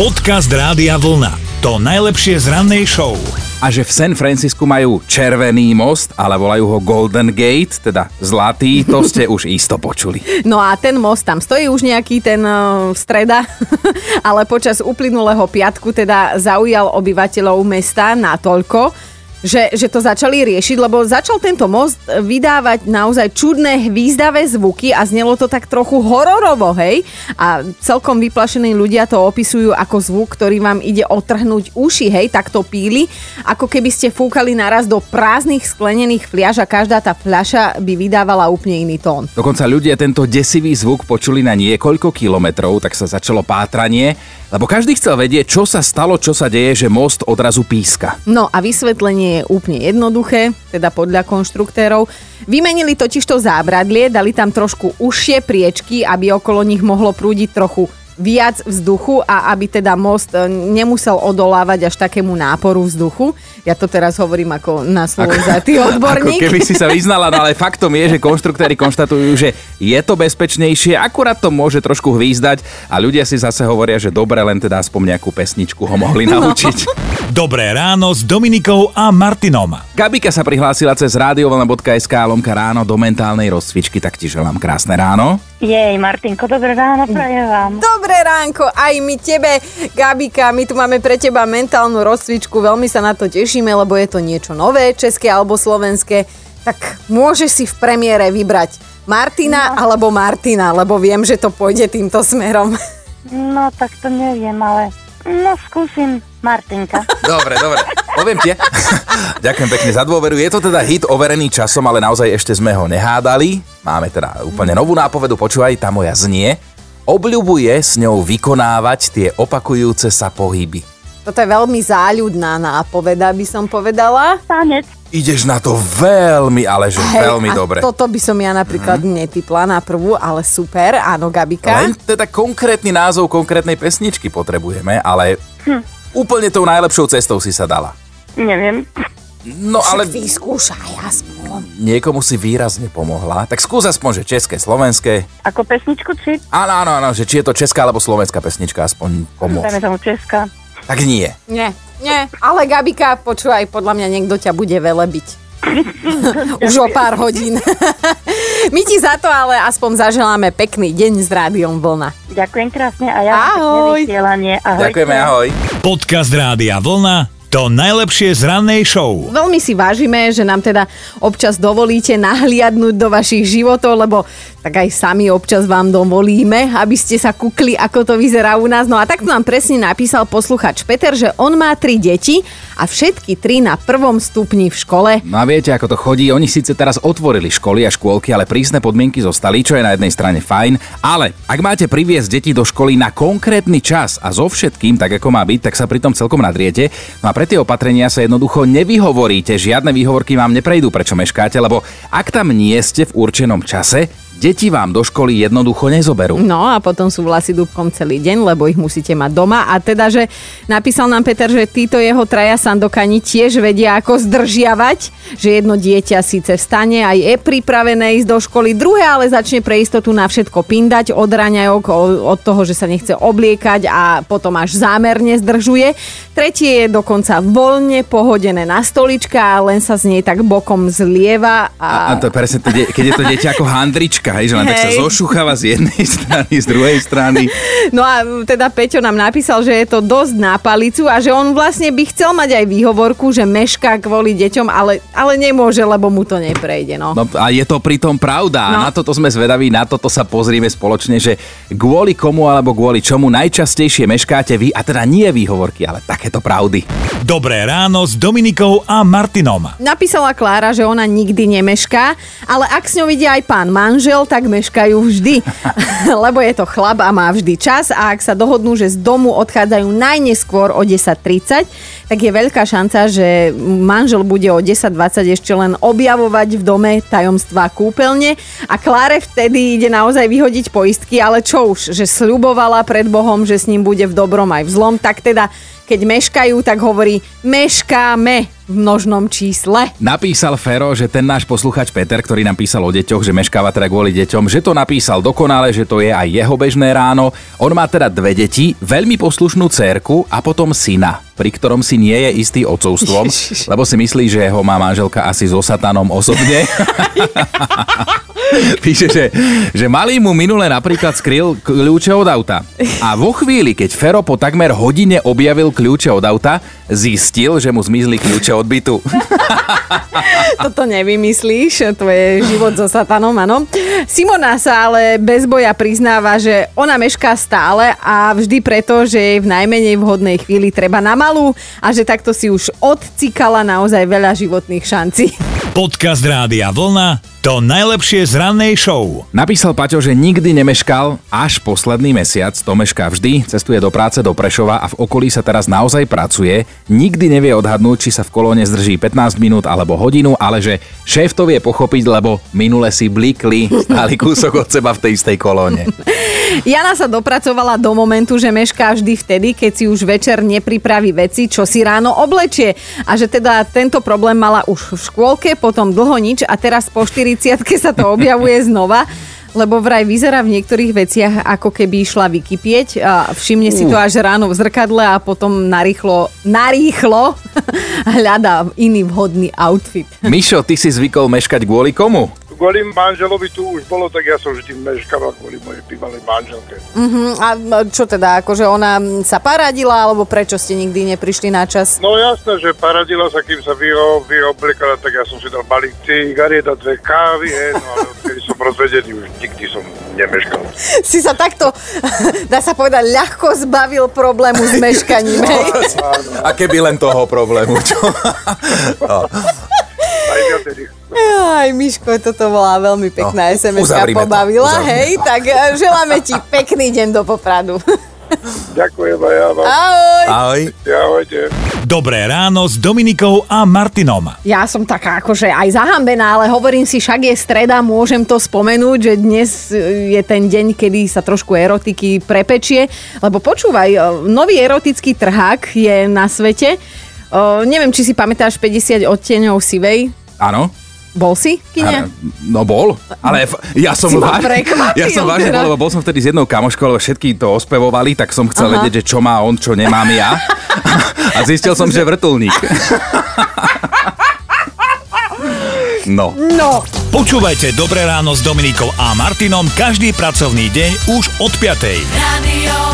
Podcast Rádia Vlna. To najlepšie z rannej show. A že v San Francisku majú červený most, ale volajú ho Golden Gate, teda zlatý, to ste už isto počuli. No a ten most tam stojí už nejaký ten uh, streda, ale počas uplynulého piatku teda zaujal obyvateľov mesta natoľko, že, že to začali riešiť, lebo začal tento most vydávať naozaj čudné hvízdavé zvuky a znelo to tak trochu hororovo, hej? A celkom vyplašení ľudia to opisujú ako zvuk, ktorý vám ide otrhnúť uši, hej? Tak to píli, ako keby ste fúkali naraz do prázdnych sklenených fliaž a každá tá fľaša by vydávala úplne iný tón. Dokonca ľudia tento desivý zvuk počuli na niekoľko kilometrov, tak sa začalo pátranie, lebo každý chcel vedieť, čo sa stalo, čo sa deje, že most odrazu píska. No a vysvetlenie je úplne jednoduché, teda podľa konštruktérov. Vymenili totiž to zábradlie, dali tam trošku užšie priečky, aby okolo nich mohlo prúdiť trochu viac vzduchu a aby teda most e, nemusel odolávať až takému náporu vzduchu. Ja to teraz hovorím ako na slovo za ty odborník. Ako keby si sa vyznala, no ale faktom je, že konštruktéri konštatujú, že je to bezpečnejšie, akurát to môže trošku hvízdať a ľudia si zase hovoria, že dobre, len teda aspoň nejakú pesničku ho mohli no. naučiť. No. Dobré ráno s Dominikou a Martinom. Gabika sa prihlásila cez radiovolna.sk lomka ráno do mentálnej rozcvičky, tak ti želám krásne ráno. Jej, Martinko, dobré ráno prajem vám. Dobré ránko, aj my tebe, Gabika, my tu máme pre teba mentálnu rozcvičku, veľmi sa na to tešíme, lebo je to niečo nové, české alebo slovenské. Tak môžeš si v premiére vybrať Martina no. alebo Martina, lebo viem, že to pôjde týmto smerom. No, tak to neviem, ale no skúsim Martinka. Dobre, dobre. Poviem ti. Ďakujem pekne za dôveru. Je to teda hit overený časom, ale naozaj ešte sme ho nehádali. Máme teda úplne novú nápovedu. Počúvaj, tá moja znie. Obľubuje s ňou vykonávať tie opakujúce sa pohyby. Toto je veľmi záľudná nápoveda, by som povedala. Tanec. Ideš na to veľmi, ale že Hej, veľmi a dobre. toto by som ja napríklad mm. netypla na prvú, ale super, áno, Gabika. Len teda konkrétny názov konkrétnej pesničky potrebujeme, ale hm. úplne tou najlepšou cestou si sa dala. Neviem. No ale... Však vyskúšaj aspoň. Niekomu si výrazne pomohla. Tak skús aspoň, že české, slovenské. Ako pesničku či? Áno, áno, áno, že či je to česká alebo slovenská pesnička, aspoň pomôž. Dajme tomu česká. Tak nie. Nie, nie. Ale Gabika, počúvaj, podľa mňa niekto ťa bude velebiť. Už o pár hodín. My ti za to ale aspoň zaželáme pekný deň s Rádiom Vlna. Ďakujem krásne a ja ahoj. Ahoj. Ďakujeme, ahoj. Podcast Rádia Vlna to najlepšie z rannej show. Veľmi si vážime, že nám teda občas dovolíte nahliadnúť do vašich životov, lebo tak aj sami občas vám dovolíme, aby ste sa kukli, ako to vyzerá u nás. No a takto nám presne napísal posluchač Peter, že on má tri deti a všetky tri na prvom stupni v škole. No a viete, ako to chodí. Oni síce teraz otvorili školy a škôlky, ale prísne podmienky zostali, čo je na jednej strane fajn. Ale ak máte priviesť deti do školy na konkrétny čas a so všetkým, tak ako má byť, tak sa pritom celkom nadriete. No a pre tie opatrenia sa jednoducho nevyhovoríte, žiadne výhovorky vám neprejdú, prečo meškáte, lebo ak tam nie ste v určenom čase, Deti vám do školy jednoducho nezoberú. No a potom sú vlasy dúbkom celý deň, lebo ich musíte mať doma. A teda, že napísal nám Peter, že títo jeho traja sandokani tiež vedia, ako zdržiavať, že jedno dieťa síce vstane a je pripravené ísť do školy, druhé ale začne pre istotu na všetko pindať od raňajok, od toho, že sa nechce obliekať a potom až zámerne zdržuje. Tretie je dokonca voľne pohodené na stolička a len sa z nej tak bokom zlieva. A, a, a to presne, keď je to dieťa ako handrička, hej, že len hej. tak sa zošúchava z jednej strany, z druhej strany. No a teda Peťo nám napísal, že je to dosť na palicu a že on vlastne by chcel mať aj výhovorku, že mešká kvôli deťom, ale, ale nemôže, lebo mu to neprejde. No. no a je to pritom pravda. No. Na toto sme zvedaví, na toto sa pozrieme spoločne, že kvôli komu alebo kvôli čomu najčastejšie meškáte vy, a teda nie výhovorky, ale takéto pravdy. Dobré ráno s Dominikou a Martinom. Napísala Klára, že ona nikdy nemešká, ale ak s ňou vidia aj pán manžel, manžel, tak meškajú vždy, lebo je to chlap a má vždy čas. A ak sa dohodnú, že z domu odchádzajú najneskôr o 10.30, tak je veľká šanca, že manžel bude o 10.20 ešte len objavovať v dome tajomstvá kúpeľne a Kláre vtedy ide naozaj vyhodiť poistky, ale čo už, že sľubovala pred Bohom, že s ním bude v dobrom aj v zlom, tak teda keď meškajú, tak hovorí meškáme v množnom čísle. Napísal Fero, že ten náš posluchač Peter, ktorý nám písal o deťoch, že meškáva teda kvôli deťom, že to napísal dokonale, že to je aj jeho bežné ráno. On má teda dve deti, veľmi poslušnú cerku a potom syna, pri ktorom si nie je istý ocovstvom, lebo si myslí, že ho má manželka asi so satanom osobne. Píše, že, že malý mu minule napríklad skryl kľúče od auta. A vo chvíli, keď Fero po takmer hodine objavil kľúče od auta, zistil, že mu zmizli kľúče od bytu. Toto nevymyslíš, to je život so satanom, áno. Simona sa ale bez boja priznáva, že ona mešká stále a vždy preto, že jej v najmenej vhodnej chvíli treba na malú a že takto si už odcikala naozaj veľa životných šancí. Podcast Rádia Vlna to najlepšie z rannej show. Napísal Paťo, že nikdy nemeškal až posledný mesiac, to mešká vždy, cestuje do práce do Prešova a v okolí sa teraz naozaj pracuje. Nikdy nevie odhadnúť, či sa v kolóne zdrží 15 minút alebo hodinu, ale že šéf to vie pochopiť, lebo minule si blikli, stáli kúsok od seba v tej istej kolóne. Jana sa dopracovala do momentu, že mešká vždy vtedy, keď si už večer nepripraví veci, čo si ráno oblečie. A že teda tento problém mala už v škôlke, potom dlho nič a teraz po 4 40 sa to objavuje znova lebo vraj vyzerá v niektorých veciach, ako keby išla vykypieť a všimne si to až ráno v zrkadle a potom narýchlo, narýchlo hľadá iný vhodný outfit. Mišo, ty si zvykol meškať kvôli komu? Kvôli manželovi tu už bolo, tak ja som vždy meškával kvôli mojej bývalej manželke. Uh-huh. A čo teda, akože ona sa paradila, alebo prečo ste nikdy neprišli na čas? No jasné, že paradila sa, kým sa vyho, vyoblikala, tak ja som si dal balík cigariet a dve kávy, he, no ale odkedy som rozvedený, už nikdy som nemeškal. Si sa takto, dá sa povedať, ľahko zbavil problému s meškaním, hej? A keby len toho problému, čo? No. Aj viacerých. Aj, Miško, toto bola veľmi pekná no, sms pobavila, to, hej, tak e, želáme ti pekný deň do Popradu. Ďakujem aj ja vám. Ahoj. Ahoj. Ahojte. Dobré ráno s Dominikou a Martinom. Ja som taká akože aj zahambená, ale hovorím si, však je streda, môžem to spomenúť, že dnes e, je ten deň, kedy sa trošku erotiky prepečie, lebo počúvaj, e, nový erotický trhák je na svete. O, neviem, či si pamätáš 50 odtieňov sivej. Áno. Bol si kine? No bol, ale ja som, váž... ja som vážne bol, lebo bol som vtedy s jednou kamoškou, lebo všetky to ospevovali, tak som chcel Aha. vedieť, že čo má on, čo nemám ja. A zistil som, že vrtulník. No. No. Počúvajte Dobré ráno s Dominikou a Martinom každý pracovný deň už od 5. Radio